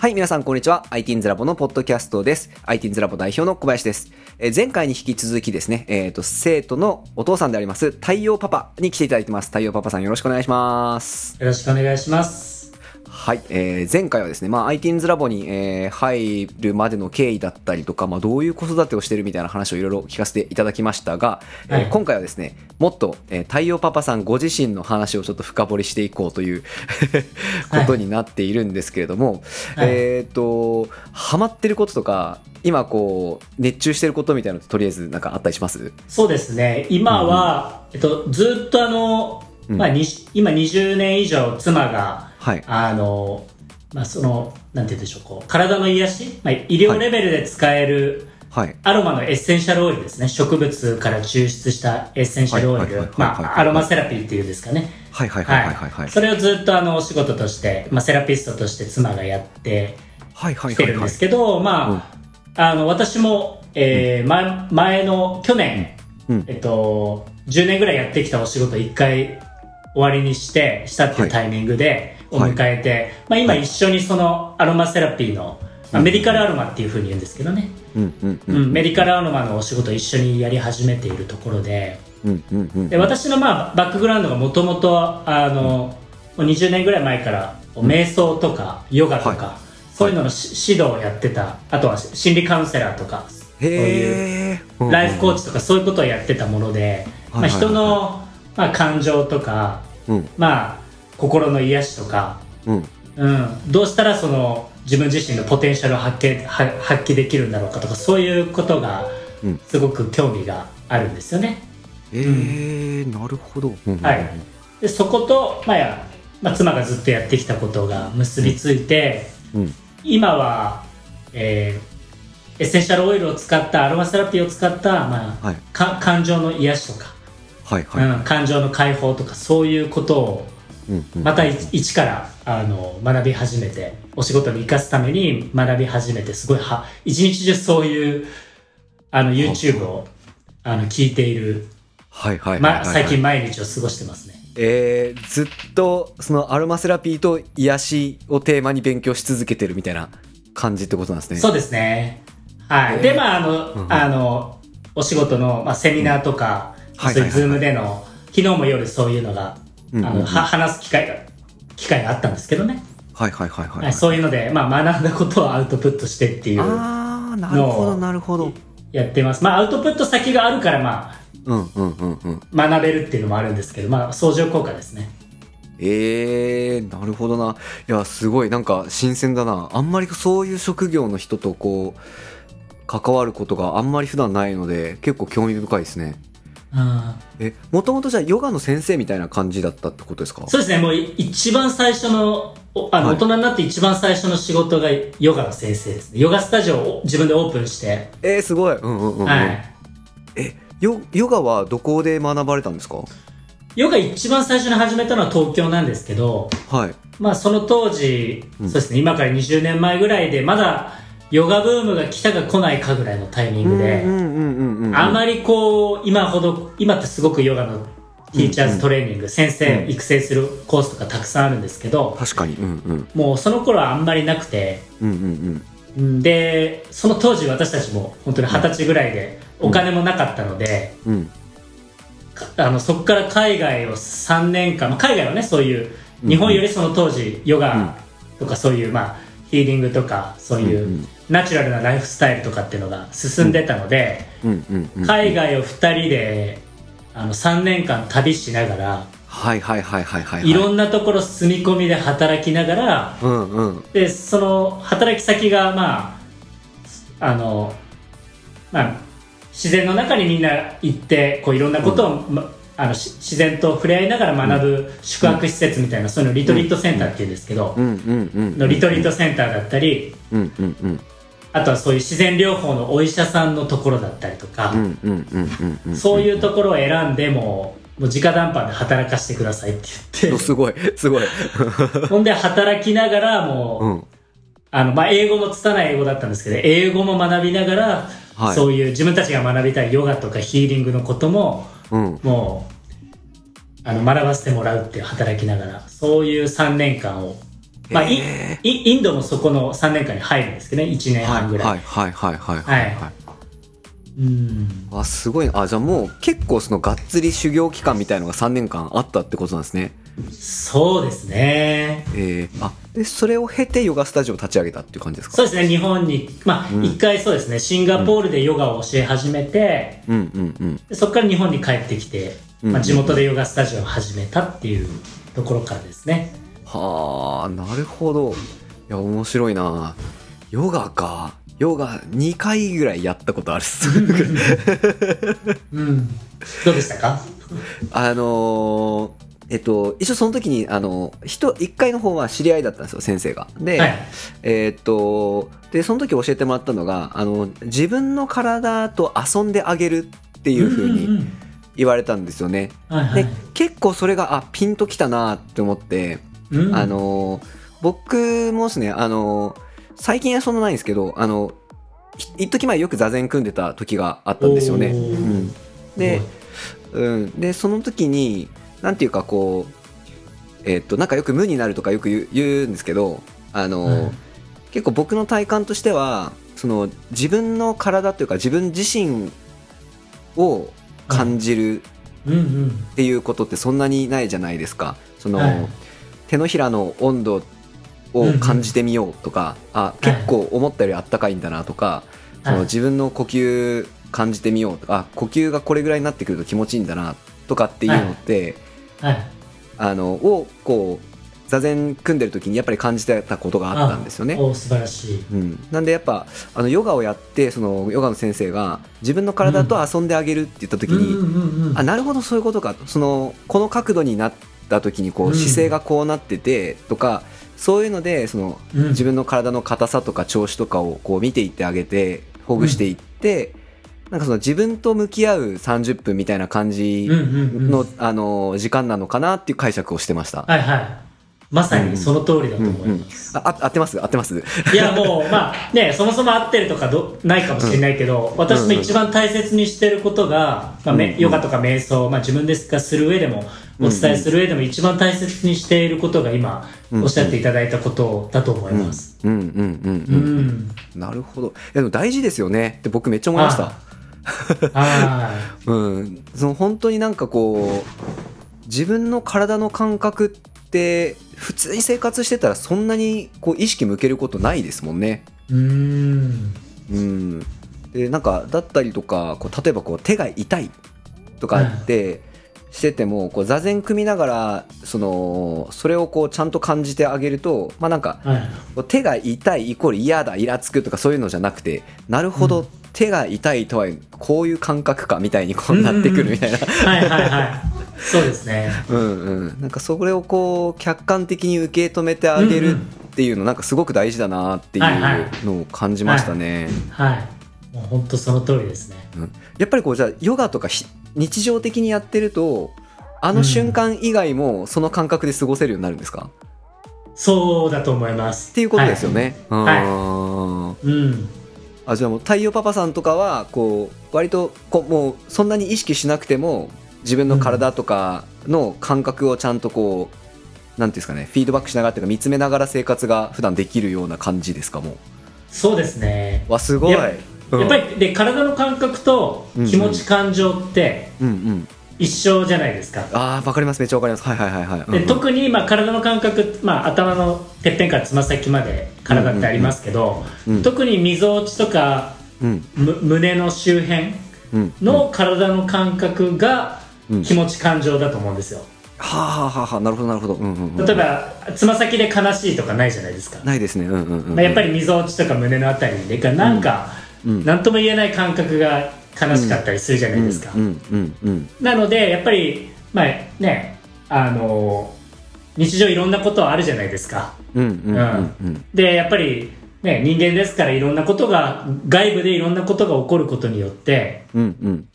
はい、皆さん、こんにちは。ITINS ラボのポッドキャストです。ITINS ラボ代表の小林です。え前回に引き続きですね、えっ、と、生徒のお父さんであります、太陽パパに来ていただいてます。太陽パパさんよろしくお願いします。よろしくお願いします。はい、えー前回はですね、まあ、ITINS ラボに、えー入るまでの経緯だったりとか、まあ、どういう子育てをしてるみたいな話をいろいろ聞かせていただきましたが、えーはい。今回はですね、もっと、えー太陽パパさんご自身の話をちょっと深掘りしていこうということになっているんですけれども、はい。えっ、と、ハマってることとか、今こう、熱中してることみたいなのってとりあえずなんかあったりします？そうですね。今は、えっと、ずっとあの、うん。まあ、に今20年以上妻が、はい。あの、まあ、その、なんて言うんでしょう、こう、体の癒し、まあ、医療レベルで使える、はい。アロマのエッセンシャルオイルですね。植物から抽出したエッセンシャルオイルまあ、アロマセラピーっていうんですかね。はいはいはいはいはいはい。それをずっとあの、お仕事として、まあ、セラピストとして妻がやってはいはいはいはいきてるんです。けど、まあ、あの、私も、えー前、前の、去年、うんえっと、10年ぐらいやってきたお仕事一回終わりにして、したっていうタイミングで、をはい。迎えて、まあ今一緒にそのアロマセラピーの、まあメディカルアロマっていうふうに言うんですけどね、うんうんううんん、メディカルアロマのお仕事を一緒にやり始めているところで、うんうんうん。で私のまあバックグラウンドがもともとあの、もう20年ぐらい前から瞑想とかヨガとか、はそういうののし指導をやってたあとは心理カウンセラーとかそういう。ライフコーチとかそういうことをやってたもので、まあ、はいはいはい。人の、まあ、感情とか、うん。まあ、心の癒しとか、うん。うん、どうしたらその自分自身のポテンシャルを発揮は発揮できるんだろうかとかそういうことがうん。すごく興味があるんですよね。ええなるほど。うん。うんうんはい。でそこと、まあやまあ、妻がずっとやってきたことが結びついて、うん。今は、えーエッセンシャルオイルを使ったアロマセラピーを使った、まあはい。か感情の癒しとか、はいはい。うん、感情の解放とかそういうことをうんうんまたい一からあの学び始めてお仕事に生かすために学び始めてすごいは一日中そういうあの YouTube をあの聞いている。最近毎日を過ごしてますね。えーずっとそのアロマセラピーと癒しをテーマに勉強し続けてるみたいな感じってことなんですね。そうですね。はい。えーで、まあ、あの、うんあの、お仕事の、まあ、セミナーとか、はいそういうズームでの、昨日も夜そういうのが、うんうんうんあの、は話す機会が、機会があったんですけどね。はいはいはいはい。はい、そういうので、まあ、学んだことをアウトプットしてっていう、ああなるほどのなるほど。やってます。まあ、アウトプット先があるから、まうんうんうんうん。あ、学べるっていうのもあるんですけど、まあ、相乗効果ですね。えー、なるほどな。いや、すごい、なんか新鮮だな。あんまりそういう職業の人とこう、関わることがあんまり普段ないので、結構興味深いですね。うんえ、もともとじゃあヨガの先生みたいな感じだったってことですか？そうですね、もうい一番最初の、おあの、はい大人になって一番最初の仕事がヨガの先生ですね。ヨガスタジオを自分でオープンして、えー、すごい。うんうんうん、うん。はい。え、ヨヨガはどこで学ばれたんですか？ヨガ一番最初に始めたのは東京なんですけど、はい。まあその当時、うんそうですね、今から20年前ぐらいで、まだヨガブームが来たか来ないかぐらいのタイミングで。あまりこう、今ほど、今ってすごくヨガのティーチャーズトレーニング、先生育成するコースとかたくさんあるんですけど、確かに。うんうん。もうその頃はあんまりなくて、うんうんうんで、その当時私たちも本当に二十歳ぐらいでお金もなかったので、あのそこから海外を3年間、まあ、海外はねそういう日本よりその当時ヨガとかそういう、まあ、ヒーリングとかそういううんうんナチュラルなライフスタイルとかっていうのが進んでたので、うんうんうん。海外を2人であの3年間旅しながらはいはいはいはいはい、はい。いろんなところ住み込みで働きながらうんうん。でその働き先がまああのまあ自然の中にみんな行ってこういろんなことを、まあのし自然と触れ合いながら学ぶ宿泊施設みたいな、そういうのリトリートセンターっていうんですけど、うんうんうん。のリトリートセンターだったりうんうんうん。あとはそういう自然療法のお医者さんのところだったりとか。そういうところを選んでもうもう直談判で働かせてくださいって言ってすごい、すごい。ほんで働きながらもう、うん。あの、まあ、英語の拙い英語だったんですけど、英語も学びながら、はいそういう自分たちが学びたいヨガとかヒーリングのことも、うん。もう、あの、学ばせてもらうっていう働きながら、そういう3年間をまあ、インドもそこの3年間に入るんですけどね。1年はい半ぐらい、はいはいはいはいはいはい。うん。あすごい。なあじゃあもう結構そのがっつり修行期間みたいのが3年間あったってことなんですね。そうですね。えー、あでそれを経てヨガスタジオを立ち上げたっていう感じですか？そうですね。日本にまあうん。一、回そうですね。シンガポールでヨガを教え始めて、うんうんうんでそこから日本に帰ってきて、うんまあ、地元でヨガスタジオを始めたっていうところからですねはあなるほど。いや面白いな。ヨガか。ヨガ2回ぐらいやったことあるっす。うん。どうでしたか？あのーえっと、一応その時に、あの、人、1回の方は知り合いだったんですよ、先生が。で、はい。えーっと、で、その時教えてもらったのが、あの、自分の体と遊んであげるっていう風んにん言われたんですよね。うんはいはい。で、結構それが、あ、ピンときたなって思って、うん。あの、僕もですね、あの、最近はそんなないんですけど、あの、い一時前よく座禅組んでた時があったんですよね。うん、で、うん、でその時になんていうかこうえっとなんかよく無になるとかよく言うんですけどあの、うん結構僕の体感としてはその自分の体というか自分自身を感じるっていうことってそんなにないじゃないですか。その、はい手のひらの温度を感じてみようとか、あ結構思ったよりあったかいんだなとか、そのはい自分の呼吸感じてみようとかあ呼吸がこれぐらいになってくると気持ちいいんだなとかっていうのって、はい。あのをこう座禅組んでる時にやっぱり感じてたことがあったんですよね。お素晴らしい。うん、なんでやっぱあのヨガをやってそのヨガの先生が自分の体と遊んであげるって言った時に、うんうんうん。あなるほどそういうことかと。そのこの角度になった時にこううん。姿勢がこうなっててとか、そういうのでそのうん。自分の体の硬さとか調子とかをこう見ていってあげてほぐしていって、なんかその自分と向き合う30分みたいな感じの,、あの時間なのかなっていう解釈をしてました。はいはいまさにその通りだと思いうんうんます、ああ合ってます？合ってます？いやもうまあね そもそも合ってるとかどないかもしれないけど、私も一番大切にしてることが、まあめうん。うんヨガとか瞑想、まあ、自分ですがする上でもお伝えする上でも一番大切にしていることが今うん。おっしゃっていただいたことだと思いうんます。うん。うん。うん。ううん、ん、なるほど。いやでも大事ですよね。って僕めっちゃ思いました。は うん、その本当になんかこう自分の体の感覚って普通に生活してたらそんなにこう意識向けることないですもんね。い。うん。うん、でなんかだったりとかこう例えばこう手が痛いとかってしててもこう座禅組みながらそのそれをこうちゃんと感じてあげるとまあなんかう手が痛いイコール嫌だイラつくとかそういうのじゃなくてなるほど、うん手が痛いとはこういう感覚かみたいにこうなってくるみたいな。そうですね。うんうん、なんかそれをこう客観的に受け止めてあげるっていうのなんかすごく大事だなっていうのを感じましたね。はい。もう本当その通りですね。うんやっぱりこうじゃあヨガとかひ日常的にやってるとあの瞬間以外もその感覚で過ごせるようになるんですか、そうだと思います。っていうことですよね。はい。うん。あじゃあもう太陽パパさんとかはこう割とこうもうそんなに意識しなくても自分の体とかの感覚をちゃんとこうなんていうんですかねフィードバックしながらっていうか見つめながら生活が普段できるような感じですかもそうですね。うわすごい。やうん。やっぱりで体の感覚と気持ち感情ってうんうん。一緒じゃないですか。ああわかります。めっちゃわかります。はいはいはいはい、うんうん。で特にまあ体の感覚、まあ、頭のてっぺんからつま先まで体ってありますけど、うんうん特にみぞおちとかうん。む胸の周辺うん。の体の感覚がうん気持ち感情だと思うんですよ。はあはあはあはあなるほどなるほど、うんうんうん、例えばつま先で悲しいとかないじゃないですか。ないですね。うんうんうん、まあ、やっぱりみぞおちとか胸のあたりでかなんかうん。何とも言えない感覚が悲しかったりするじゃないですか。うんなのでやっぱりまあねあの日常いろんなことあるじゃないですか。でやっぱりね人間ですからいろんなことが外部でいろんなことが起こることによってうんうん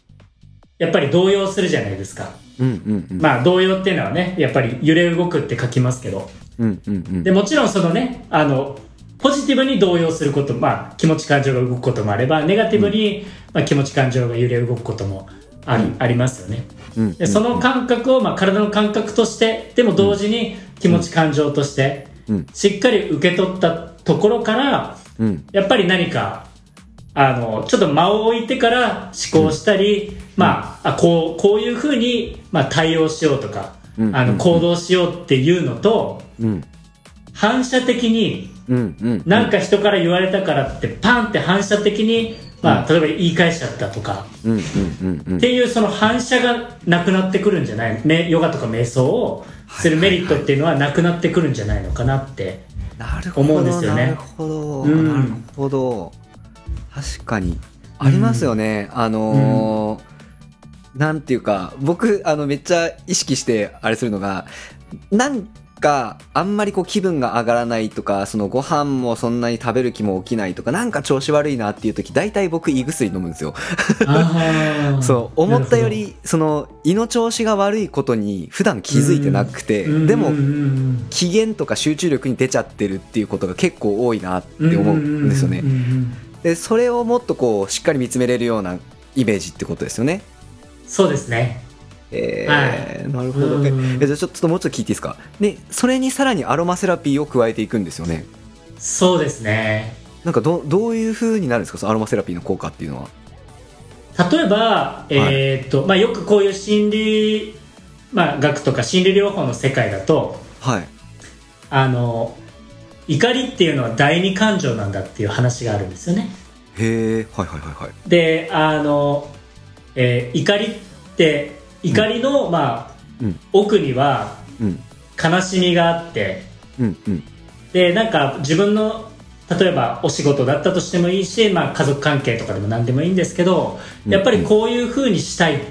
やっぱり動揺するじゃないですか。うんうんうん。まあ動揺っていうのはねやっぱり揺れ動くって書きますけど。うんうんうん。でもちろんそのねあのポジティブに動揺すること、まあ、気持ち感情が動くこともあればネガティブに、まあ、気持ち感情が揺れ動くこともあり,、ありますよね。うんでその感覚を、まあ、体の感覚としてでも同時に気持ち感情として、うん。しっかり受け取ったところからうん。やっぱり何かあのちょっと間を置いてから思考したり、まああこうこういうふうに、まあ、対応しようとか、うん。あの行動しようっていうのとうん。反射的にうんうん。なんか人から言われたからってパンって反射的に、まあ、例えば言い返しちゃったとか、うんうんうんうん。っていうその反射がなくなってくるんじゃないめヨガとか瞑想をするメリットっていうのはなくなってくるんじゃないのかなって、思うんですよね。なるほど、うん。なるほど。確かに。ありますよね、あのーなんていうか僕あのめっちゃ意識してあれするのがなんかあんまりこう気分が上がらないとかそのご飯もそんなに食べる気も起きないとかなんか調子悪いなっていう時大体僕胃薬飲むんですよ。そう思ったよりその胃の調子が悪いことに普段気づいてなくて、うんでも機嫌とか集中力に出ちゃってるっていうことが結構多いなって思うんですよね。でそれをもっとこうしっかり見つめれるようなイメージってことですよね。そうですねえーはなるほど。うんええじゃあちょっともうちょっと聞いていいですか？でそれにさらにアロマセラピーを加えていくんですよね。そうですねなんかどどういう風になるんですか？そのアロマセラピーの効果っていうのは。例えば、えーっとまあ、よくこういう心理、まあ、学とか心理療法の世界だとはい。あの怒りっていうのは第二感情なんだっていう話があるんですよねへえはいはいはいはい。であの、えー怒りって怒りの、まあうん。奥にはうん。悲しみがあってうんうん。でなんか自分の例えばお仕事だったとしてもいいし、まあ、家族関係とかでも何でもいいんですけどやっぱりこういうふうにしたい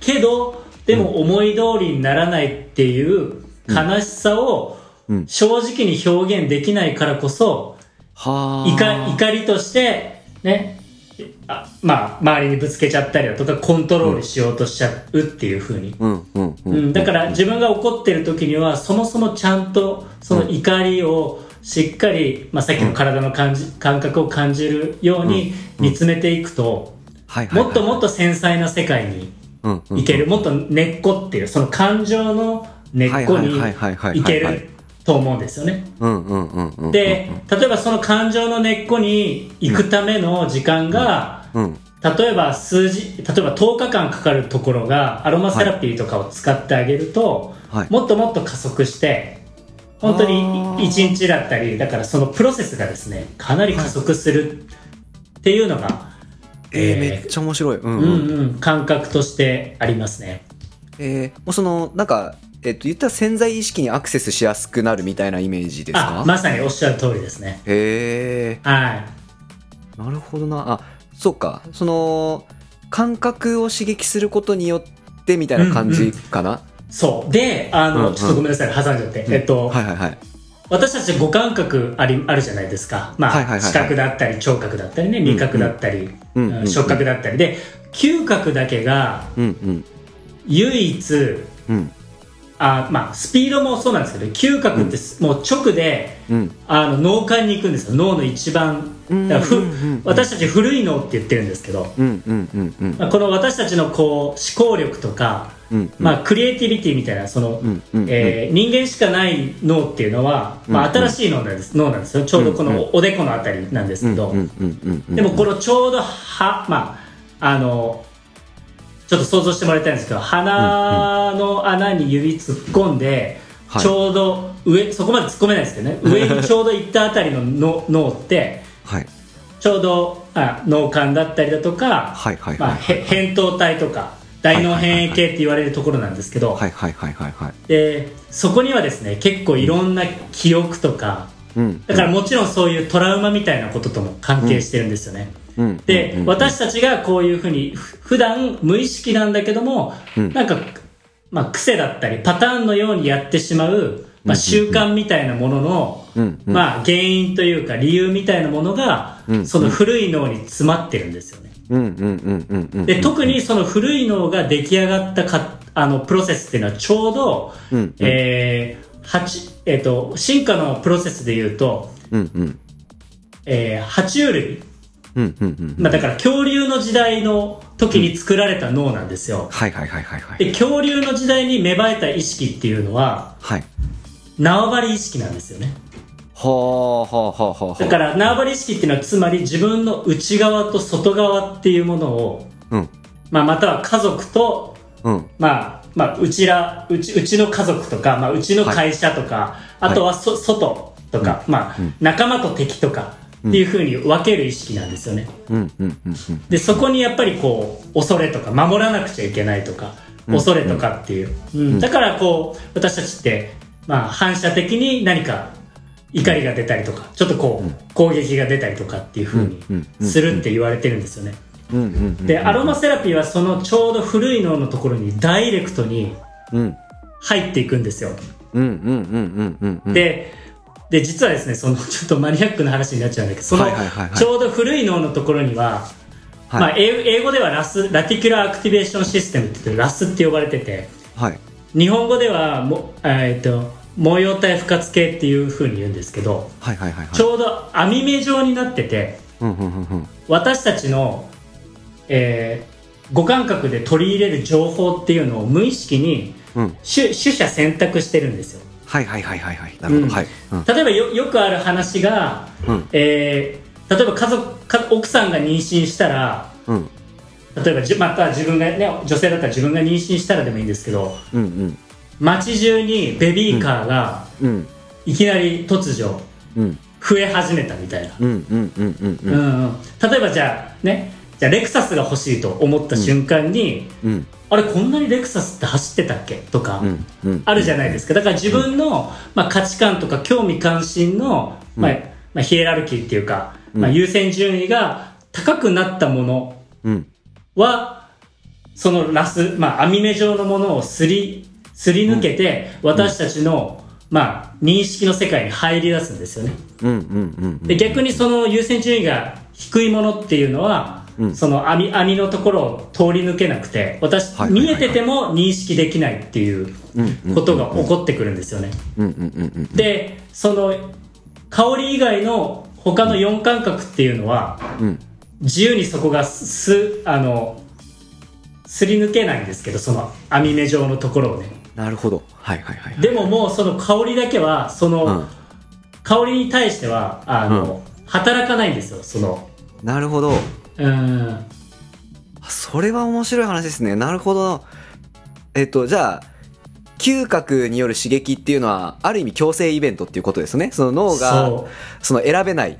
けどでも思い通りにならないっていう悲しさをうん。正直に表現できないからこそ怒りとしてねあまあ周りにぶつけちゃったりだとかコントロールしようとしちゃうっていうふうに、うんだから自分が怒ってる時にはそもそもちゃんとその怒りをしっかり、まあ、さっきの体の感じ感覚を感じるように見つめていくと。もっともっと繊細な世界にいける、もっと根っこっていうその感情の根っこにいけると思うんですよね。で、例えばその感情の根っこに行くための時間が、うん例えば数字、例えば10日間かかるところがアロマセラピーとかを使ってあげると、はいもっともっと加速して、本当にあー1日だったり、だからそのプロセスがですね、かなり加速するっていうのが、えー、えーめっちゃ面白い。うんううんんうん、感覚としてありますね。えー、もうそのなんかえっと言ったら潜在意識にアクセスしやすくなるみたいなイメージですか？あ、まさにおっしゃる通りですね。へえ。はい。なるほどな。あそうか。その感覚を刺激することによってみたいな感じかな、そう。で、あの、うんうん。ちょっとごめんなさい、挟んじゃって。えっと、はいはいはい。私たち五感覚ありあるじゃないですか。まあ、はいはいはいはい。視覚だったり、聴覚だったりね、味覚だったり、うんうんうん。触覚だったり。で、嗅覚だけがうんうん。唯一、うんあまあ、スピードもそうなんですけど、嗅覚ってすもう直で、うん。あの脳幹に行くんですよ。脳の一番、私たち古い脳って言ってるんですけど、うんうんうんうん。まあこの私たちのこう思考力とか、うんまあ、クリエイティビティみたいなその、うんうんえー人間しかない脳っていうのは、まあ、うん。新しい脳なんです。脳なんですよ。ちょうどこうんのおでこのあたりなんですけど、でもこのちょうどはまああのちょっと想像してもらいたいんですけど鼻の穴に指突っ込んで、はいちょうど上そこまで突っ込めないですけどね。上にちょうど行ったあたりの脳脳ってはい。ちょうどあ脳幹だったりだとか、扁桃体とか大脳変異系って言われるところなんですけど、そこにはですね結構いろんな記憶とかうん。だからもちろんそういうトラウマみたいなこととも関係してるんですよね、うんで、うんうん。私たちがこういうふうにふ普段無意識なんだけども、うん。なんか、まあ、癖だったりパターンのようにやってしまう、まあ、習慣みたいなものの、うんうん。まあ、原因というか理由みたいなものが、うんその古い脳に詰まってるんですよね。うんうんうんうんうんで特にその古い脳が出来上がったかあのプロセスっていうのはちょうど、うんうん。えー八えー、と進化のプロセスでいうと、うんうん。えー、爬虫類、うんうんうんまあ、だから恐竜の時代の時に作られた脳なんですよ。はいはいはいはいはいで恐竜の時代に芽生えた意識っていうのははい縄張り意識なんですよね。だから縄張り意識っていうのはつまり自分の内側と外側っていうものを、うん。まあ、または家族と、うん。まあ、まあ、うちらうちうちの家族とか、まあ、うちの会社とか、あとはそ、外とか、まあ、仲間と敵とかっていうふうに分ける意識なんですよね。でそこにやっぱりこう恐れとか守らなくちゃいけないとか恐れとかっていう、うん。だからこう私たちって、まあ、反射的に何か怒りが出たりとかちょっとこう攻撃が出たりとかっていうふううん。にするって言われてるんですよね。でアロマセラピーはそのちょうど古い脳のところにダイレクトにうん。入っていくんですよ。でで実はですねその ちょっとマニアックな話になっちゃうんだけどそのはいはいはいはいちょうど古い脳のところにははいまあ、英英語では RAS reticular activation system って言って RAS って呼ばれててはい。日本語ではも、えー、と網様体賦活系っていう風に言うんですけどはいはいはいはい。ちょうど網目状になっててうん。うん。うん。うん。私たちの、えー五感覚で取り入れる情報っていうのを無意識にうん。取取捨選択してるんですよはいはいはいはいはい。なるほど。はい。うん。例えばよよくある話が、うんえー例えば家族か奥さんが妊娠したらうん。例えばじまた自分がね女性だったら自分が妊娠したらでもいいんですけどうん。うん。街中にベビーカーがうん。いきなり突如うん。増え始めたみたいな、うん。うん。うん。うん。ううん。んうん例えばじゃあねじゃあレクサスが欲しいと思った瞬間に、うん。あれこんなにレクサスって走ってたっけ？とか。あるじゃないですか。だから自分の、まあ、価値観とか興味関心の、まあまあ、ヒエラルキーっていうか、まあ、優先順位が高くなったものうん。はそのラス、まあ、網目状のものをすりすり抜けて、私たちの、まあ、認識の世界に入り出すんですよね。逆にその優先順位が低いものっていうのは、うんその網網のところを通り抜けなくて私、はいはいはいはい見えてても認識できないっていううん。ことが起こってくるんですよね、うん。うん。うん。うん。でその香り以外の他の4感覚っていうのはうん。自由にそこがすあのすり抜けないんですけどその網目状のところをねなるほど。はいはいはい。でももうその香りだけはその、うん。香りに対してはあの、働かないんですよそのなるほど。うんそれは面白い話ですね。なるほど。えっと、じゃあ、嗅覚による刺激っていうのは、ある意味強制イベントっていうことですね。その脳が、その選べない。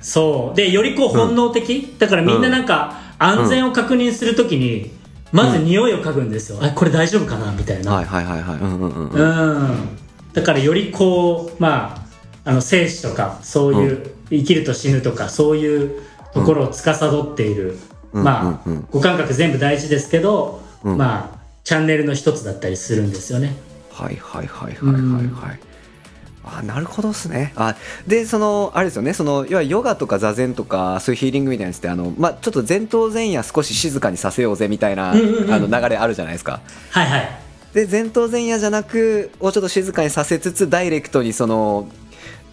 そうでよりこう本能的、だからみんななんか安全を確認するときに、まず匂いを嗅ぐんですよ、あこれ大丈夫かなみたいな、はいはいはいはい。うんうんうんうん。うんだからよりこうまああの生死とかそういう、生きると死ぬとかそういうところを司っている、うん。まあ、五感覚全部大事ですけど、うん。まあチャンネルの一つだったりするんですよね。はいはいはいはいはいはい。あなるほどですね。あで、その、あれですよね、その、要はヨガとか座禅とか、そういうヒーリングみたいなやつって、あの、まあ、ちょっと前頭前野少し静かにさせようぜみたいな、あの流れあるじゃないですか。はいはい。で前頭前野じゃなくをちょっと静かにさせつつダイレクトにその、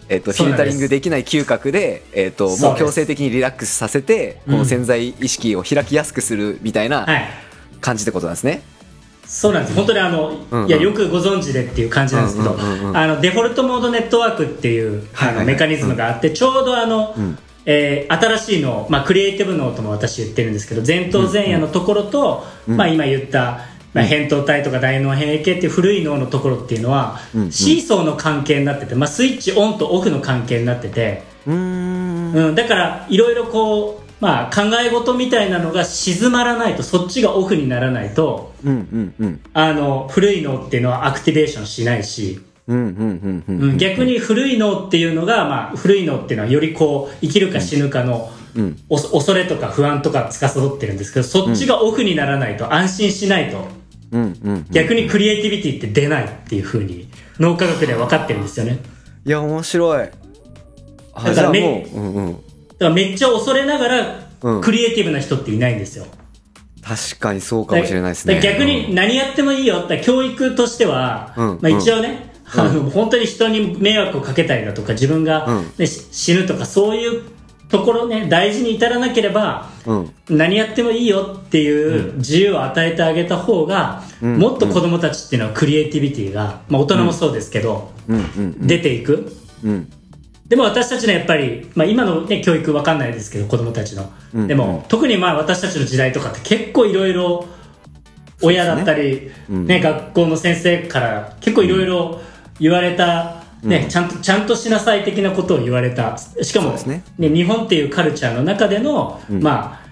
えっとフィルタリングできない嗅覚で、えっともう強制的にリラックスさせてうん。この潜在意識を開きやすくするみたいなはい。感じってことなんですね。そうなんです。本当にあの、うんうん。いやよくご存知でっていう感じなんですけど、うんうんうんうんあのデフォルトモードネットワークっていう、はいはいはい。あのメカニズムがあって、ちょうどあの、ん。えー新しいの、まあ、クリエイティブ脳とも私言ってるんですけど前頭前野のところと、まあ、今言った、まあ、扁桃体とか大脳変形っていう古い脳のところっていうのは、うんうん。シーソーの関係になってて、まあ、スイッチオンとオフの関係になってて、うーん。うん、だからいろいろこう、まあ、考え事みたいなのが静まらないとそっちがオフにならないとうんうんうん。あの古い脳っていうのはアクティベーションしないし、うんうんうんうんうん、逆に古い脳っていうのが、まあ、古い脳っていうのはよりこう生きるか死ぬかの、うん。お恐れとか不安とか司ってるんですけどそっちがオフにならないと安心しないと、うんうん逆にクリエイティビティって出ないっていうふうに脳科学では分かってるんですよね。いや面白い。あだからめじゃあもう、うんうん、だからめっちゃ恐れながらうん。クリエイティブな人っていないんですよ、確かにそうかもしれないですね。逆に何やってもいいよって教育としては、うん。まあ、一応ね、あの本当に人に迷惑をかけたりだとか自分が、うん。死ぬとかそういうところね大事に至らなければうん。何やってもいいよっていう自由を与えてあげた方が、ん。もっと子供たちっていうのはクリエイティビティが、まあ、大人もそうですけど、うん。うん。出ていく。うん。でも私たちのやっぱり、まあ、今の、ね、教育わかんないですけど子供たちの、うん。でも、特にまあ私たちの時代とかって結構いろいろ親だったり、うん。ね学校の先生から結構いろいろ言われた、ねちゃんとちゃんとしなさい的なことを言われたしかも、ねね、日本っていうカルチャーの中での、まあ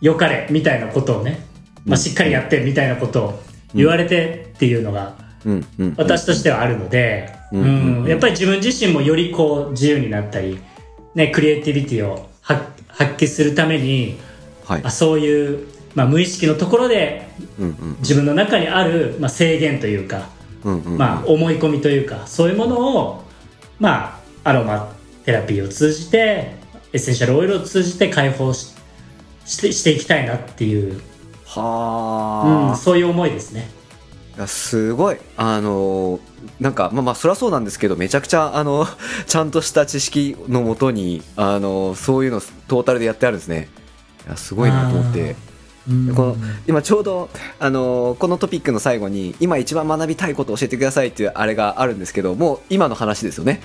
良かれみたいなことをね、まあ、しっかりやってみたいなことを言われてっていうのが、うん。うん。私としてはあるので、うんうんやっぱり自分自身もよりこう自由になったり、ね、クリエイティビティを発発揮するためにはいあ。そういう、まあ、無意識のところでうん。うん。自分の中にある、まあ、制限というか、うん。うん。まあ、思い込みというかそういうものを、まあ、アロマテラピーを通じてエッセンシャルオイルを通じて解放ししてしていきたいなっていう、うん、はあ。そういう思いですね。いやすごいあのーなんかまあまあそりゃそうなんですけどめちゃくちゃあの ちゃんとした知識のもとにあのそういうのトータルでやってあるんですねいやすごいなと思ってうんこの今ちょうどあのーこのトピックの最後に今一番学びたいことを教えてくださいっていうあれがあるんですけどもう今の話ですよね。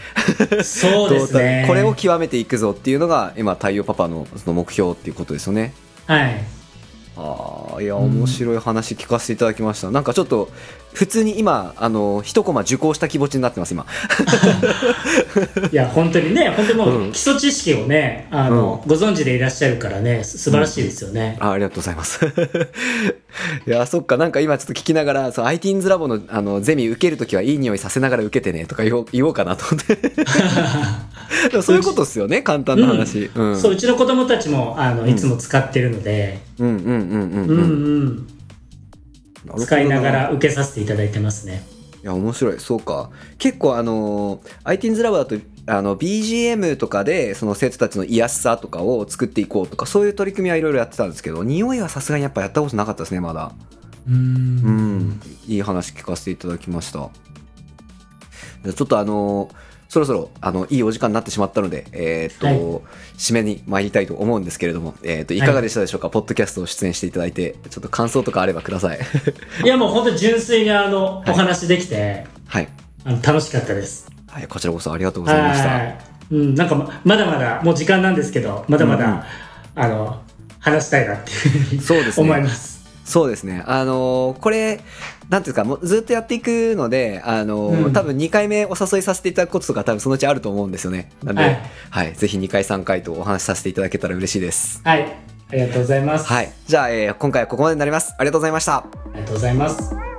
そうですね。ル これを極めていくぞっていうのが今太陽パパのその目標っていうことですよね。はい。ああいや面白い話聞かせていただきました、なんかちょっと普通に今あの一コマ受講した気持ちになってます今。いや本当にね本当にもうん。う基礎知識をねあの、ご存知でいらっしゃるからねす素晴らしいですよね、あありがとうございます。いやそっかなんか今ちょっと聞きながらそう ITINS ラボのあのゼミ受けるときはいい匂いさせながら受けてねとか言おう言おうかなと思って。そういうことですよね簡単な話、うん、そううちの子供たちもあのいつも使ってるので、うんうんうんうんうん。うんなるほど使いながら受けさせていただいてますね。いや面白い。そうか。結構あの ITINS ラボだとあの BGM とかでその生徒たちの癒しさとかを作っていこうとかそういう取り組みはいろいろやってたんですけど匂いはさすがにやっぱやったことなかったですねまだ。うん。うん。いい話聞かせていただきました。ちょっとあのそろそろあのいいお時間になってしまったので、えーっとはい。締めに参りたいと思うんですけれども、えーっとい。かがでしたでしょうか、ポッドキャストを出演していただいてちょっと感想とかあればください。いやもう本当に純粋にあの、お話できてはい、あの楽しかったです。はい、こちらこそありがとうございました。はい。うん、なんかままだまだもう時間なんですけどまだまだ、うんうん。あの話したいなっていうふうにね。思いますそうですね。あのーこれ、なんていうか、もうずっとやっていくので、あのーうん多分2回目お誘いさせていただくこととか多分そのうちあると思うんですよね。なんで、ははいい、ぜひ2回3回とお話しさせていただけたら嬉しいです。はいありがとうございます、はい。じゃあ、えー今回はここまでになります。ありがとうございました。ありがとうございます